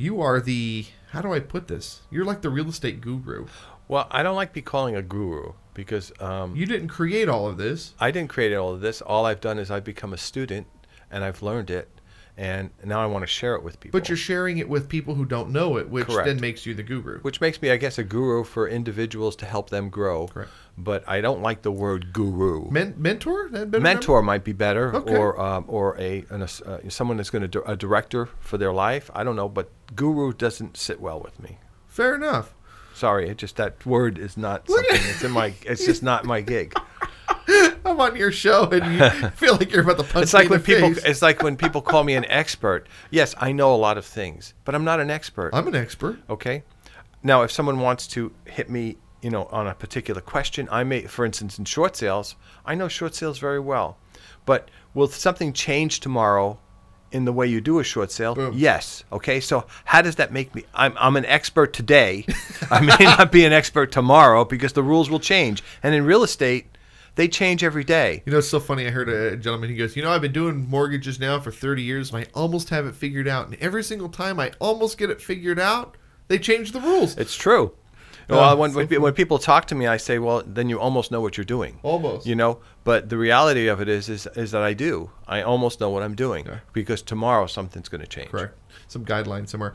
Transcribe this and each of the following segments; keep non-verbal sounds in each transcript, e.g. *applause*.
You are the how do I put this? You're like the real estate guru. Well, I don't like be calling a guru because um, You didn't create all of this. I didn't create all of this. All I've done is I've become a student and I've learned it, and now I want to share it with people. But you're sharing it with people who don't know it, which Correct. then makes you the guru. which makes me, I guess, a guru for individuals to help them grow. Correct. But I don't like the word guru. Men- mentor? Mentor might be better, Okay. or um, or a an, uh, someone that's going to a director for their life. I don't know, but guru doesn't sit well with me. Fair enough. Sorry, it just that word is not something. it's in my. It's just not my gig. I'm on your show and you *laughs* feel like you're about to punch It's like me when people. face. It's like when people call me an *laughs* expert. Yes, I know a lot of things, but I'm not an expert. I'm an expert. Okay. Now, if someone wants to hit me, you know, on a particular question, I may, for instance, in short sales, I know short sales very well. But will something change tomorrow in the way you do a short sale? Boom. Yes. Okay. So how does that make me? I'm, I'm an expert today. I may *laughs* not be an expert tomorrow because the rules will change. And in real estate, they change every day. You know, it's so funny. I heard a gentleman. He goes, "You know, I've been doing mortgages now for 30 years, and I almost have it figured out. And every single time I almost get it figured out, they change the rules. It's true. Oh, well, when, when, when people talk to me, I say, well, then you almost know what you're doing. Almost. You know, but the reality of it is, is, is that I do. I almost know what I'm doing because tomorrow something's going to change. Correct. Some guidelines somewhere.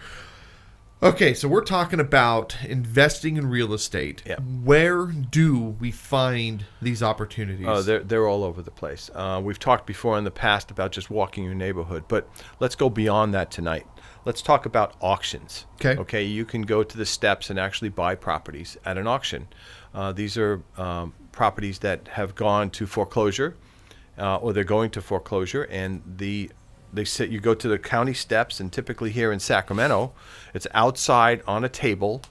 Okay, so we're talking about investing in real estate. Yeah. Where do we find these opportunities? Oh, they're, they're all over the place. Uh, we've talked before in the past about just walking your neighborhood, but let's go beyond that tonight. Let's talk about auctions. Okay. Okay, you can go to the steps and actually buy properties at an auction. Uh, these are um, properties that have gone to foreclosure, uh, or they're going to foreclosure, and the they sit. You go to the county steps, and typically here in Sacramento, it's outside on a table,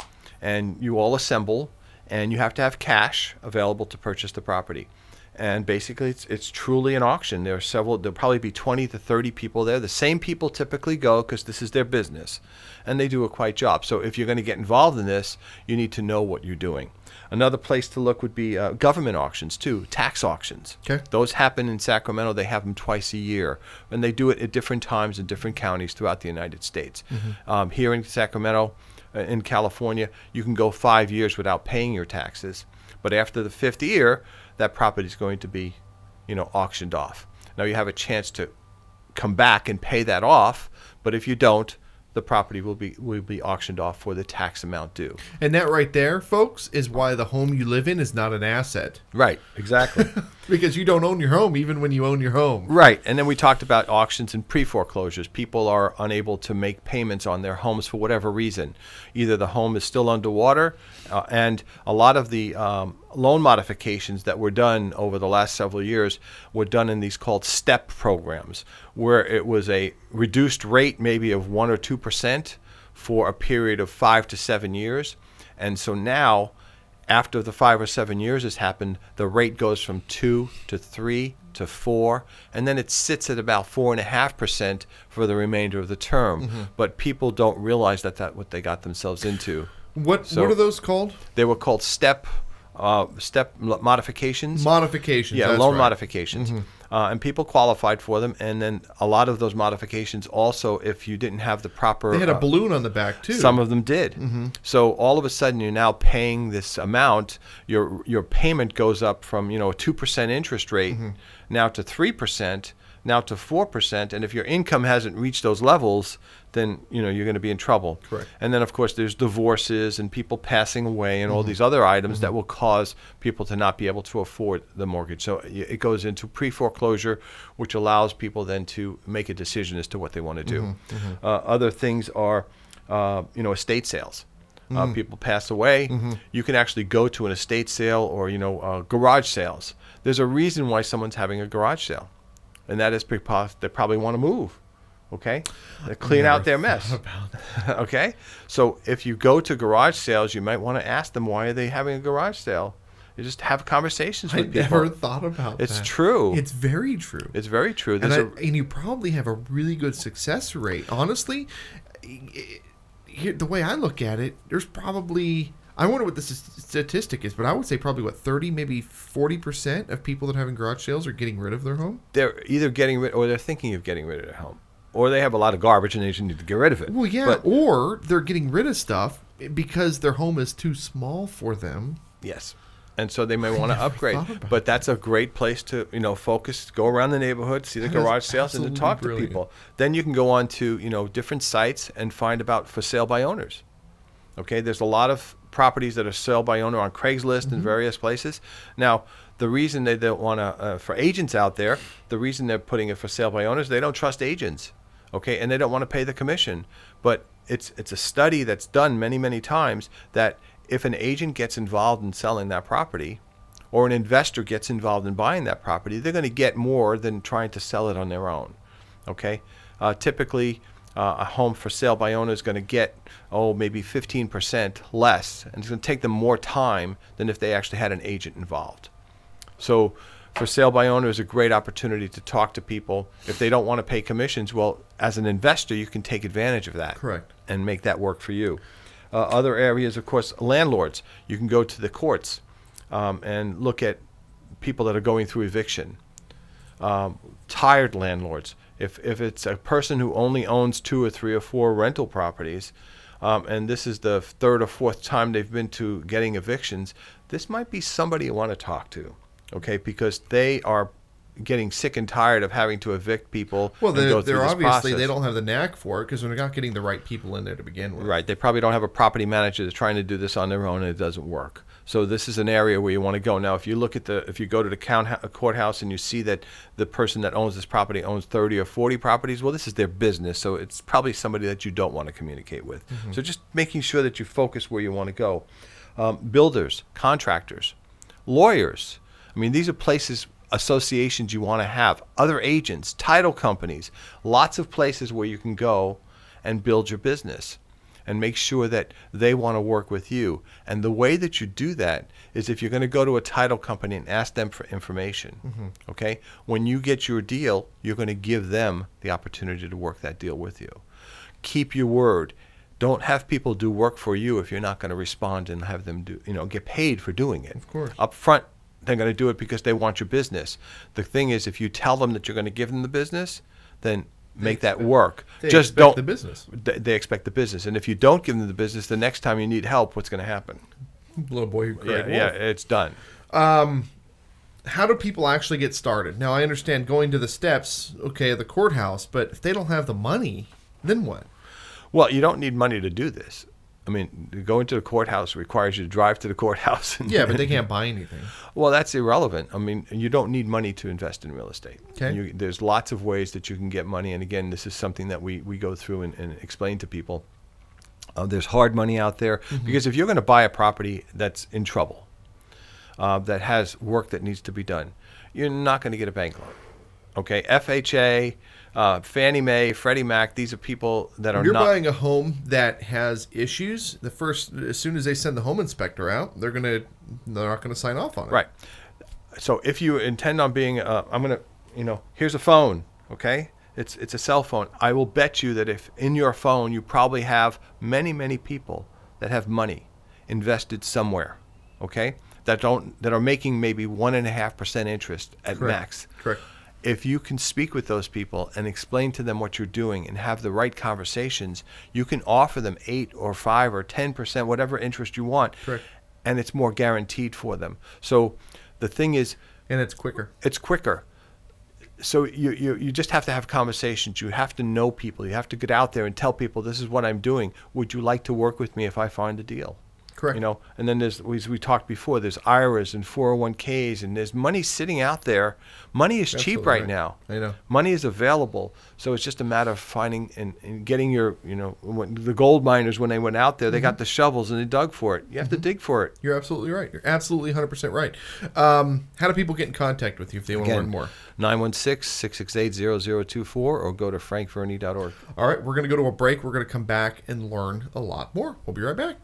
and you all assemble, and you have to have cash available to purchase the property. And basically, it's, it's truly an auction. There are several, there'll probably be 20 to 30 people there. The same people typically go because this is their business, and they do a quite job. So if you're going to get involved in this, you need to know what you're doing. Another place to look would be uh, government auctions too, tax auctions. Okay. Those happen in Sacramento. They have them twice a year, and they do it at different times in different counties throughout the United States. Um, here in Sacramento, uh, in California, you can go five years without paying your taxes, but after the fifth year, that property is going to be, you know, auctioned off. Now you have a chance to come back and pay that off, but if you don't, the property will be will be auctioned off for the tax amount due. and that right there, folks, is why the home you live in is not an asset. Right, exactly. *laughs* Because you don't own your home even when you own your home. Right, and then we talked about auctions and pre-foreclosures. People are unable to make payments on their homes for whatever reason. Either the home is still underwater, uh, and a lot of the um, loan modifications that were done over the last several years were done in these called STEP programs, where it was a reduced rate, maybe of one or two percent, for a period of five to seven years, and so now after the five or seven years has happened, the rate goes from two to three to four, and then it sits at about four and a half percent for the remainder of the term. Mm-hmm. But people don't realize that that what they got themselves into. What So- what are those called? They were called step uh, step modifications. Modifications. yeah, loan right. modifications. Uh, and people qualified for them, and then a lot of those modifications also, if you didn't have the proper, They had a uh, balloon on the back too. some of them did. So all of a sudden, you're now paying this amount. Your your payment goes up from you know a two percent interest rate now to three percent, now to four percent. And if your income hasn't reached those levels, then you know you're going to be in trouble. Correct. And then of course there's divorces and people passing away and all these other items that will cause people to not be able to afford the mortgage. So it goes into pre-foreclosure, which allows people then to make a decision as to what they want to do. Uh, other things are, uh, you know, estate sales. Uh, people pass away. You can actually go to an estate sale or you know uh, garage sales. There's a reason why someone's having a garage sale, and that is because they probably want to move. Okay, they clean out their mess. *laughs* okay, so if you go to garage sales, you might want to ask them why are they having a garage sale. You just have conversations I with people. never thought about It's that. true. It's very true. It's very true. and, I, a, and you probably have a really good success rate. Honestly, i- here, the way I look at it, there's probably I wonder what the statistic is, but I would say probably what thirty, maybe forty percent of people that are having garage sales are getting rid of their home. they're either getting rid or they're thinking of getting rid of their home. or they have a lot of garbage and they just need to get rid of it. Well, yeah, But, or they're getting rid of stuff because their home is too small for them. yes. And so they may want to upgrade, but that's a great place to you know focus. Go around the neighborhood, see the That garage sales, and to talk brilliant. to people. Then you can go on to you know different sites and find about for sale by owners. Okay, there's a lot of properties that are sale by owner on Craigslist Mm-hmm. and various places. Now, the reason they don't want to, uh, for agents out there, the reason they're putting it for sale by owners, they don't trust agents. Okay, and they don't want to pay the commission. But it's it's a study that's done many many times that if an agent gets involved in selling that property, or an investor gets involved in buying that property, they're going to get more than trying to sell it on their own. Okay, uh, typically uh, a home for sale by owner is going to get oh maybe 15% less, and it's going to take them more time than if they actually had an agent involved. So, for sale by owner is a great opportunity to talk to people. If they don't want to pay commissions, well, as an investor, you can take advantage of that. Correct. And make that work for you. Uh, other areas, of course, landlords. You can go to the courts um, and look at people that are going through eviction. Um, tired landlords. If, if it's a person who only owns two or three or four rental properties, um, and this is the third or fourth time they've been to getting evictions, this might be somebody you want to talk to, okay? Because they are getting sick and tired of having to evict people. Well, they're, through they're obviously they don't have the knack for it because they're not getting the right people in there to begin with. Right. They probably don't have a property manager that's trying to do this on their own and it doesn't work. So this is an area where you want to go. Now, if you look at the, if you go to the count, courthouse and you see that the person that owns this property owns 30 or 40 properties, well, this is their business. So it's probably somebody that you don't want to communicate with. So just making sure that you focus where you want to go. Um, builders, contractors, lawyers. I mean, these are places, associations you want to have, other agents, title companies, lots of places where you can go and build your business and make sure that they want to work with you. And the way that you do that is if you're going to go to a title company and ask them for information, mm-hmm. okay? When you get your deal, you're going to give them the opportunity to work that deal with you. Keep your word. Don't have people do work for you if you're not going to respond and have them do, you know, get paid for doing it. Of course. Up front, they're going to do it because they want your business. The thing is, if you tell them that you're going to give them the business, then make that work. they Just expect don't the business. They, expect the business, and if you don't give them the business, the next time you need help, what's going to happen? Little boy Yeah, yeah, it's done. Um, how do people actually get started? Now, I understand going to the steps, okay, of the courthouse, but if they don't have the money, then what? Well, you don't need money to do this. I mean, going to the courthouse requires you to drive to the *laughs* courthouse. And, Yeah, but they can't buy anything. Well, that's irrelevant. I mean, you don't need money to invest in real estate. Okay. You, there's lots of ways that you can get money, and again, this is something that we, we go through and, and explain to people. Uh, there's hard money out there because if you're going to buy a property that's in trouble, uh, that has work that needs to be done, you're not going to get a bank loan. Okay, FHA, uh, Fannie Mae, Freddie Mac, these are people that are You're not. buying a home that has issues. The first, as soon as they send the home inspector out, they're gonna, they're not gonna sign off on it. Right. So if you intend on being, uh, I'm gonna, you know, here's a phone. Okay, it's it's a cell phone. I will bet you that if in your phone you probably have many many people that have money invested somewhere. Okay, that don't that are making maybe one and a half percent interest at Correct. max. Correct. If you can speak with those people and explain to them what you're doing and have the right conversations, you can offer them eight or five or ten percent, whatever interest you want Correct. and it's more guaranteed for them. So the thing is, And it's quicker. it's quicker. So you, you, you just have to have conversations. You have to know people. You have to get out there and tell people, this is what I'm doing. Would you like to work with me if I find a deal? Correct. You know, and then there's, as we talked before, there's IRAs and 401ks, and there's money sitting out there. Money is cheap right, right. now. I know. Money is available, so it's just a matter of finding and, and getting your, you know, when the gold miners when they went out there, they Mm-hmm. got the shovels and they dug for it. You have to dig for it. You're absolutely right. You're absolutely 100% right. Um, how do people get in contact with you if they want to learn more? 916-668-0024 or go to frankverney.org. All right, we're going to go to a break. We're going to come back and learn a lot more. We'll be right back.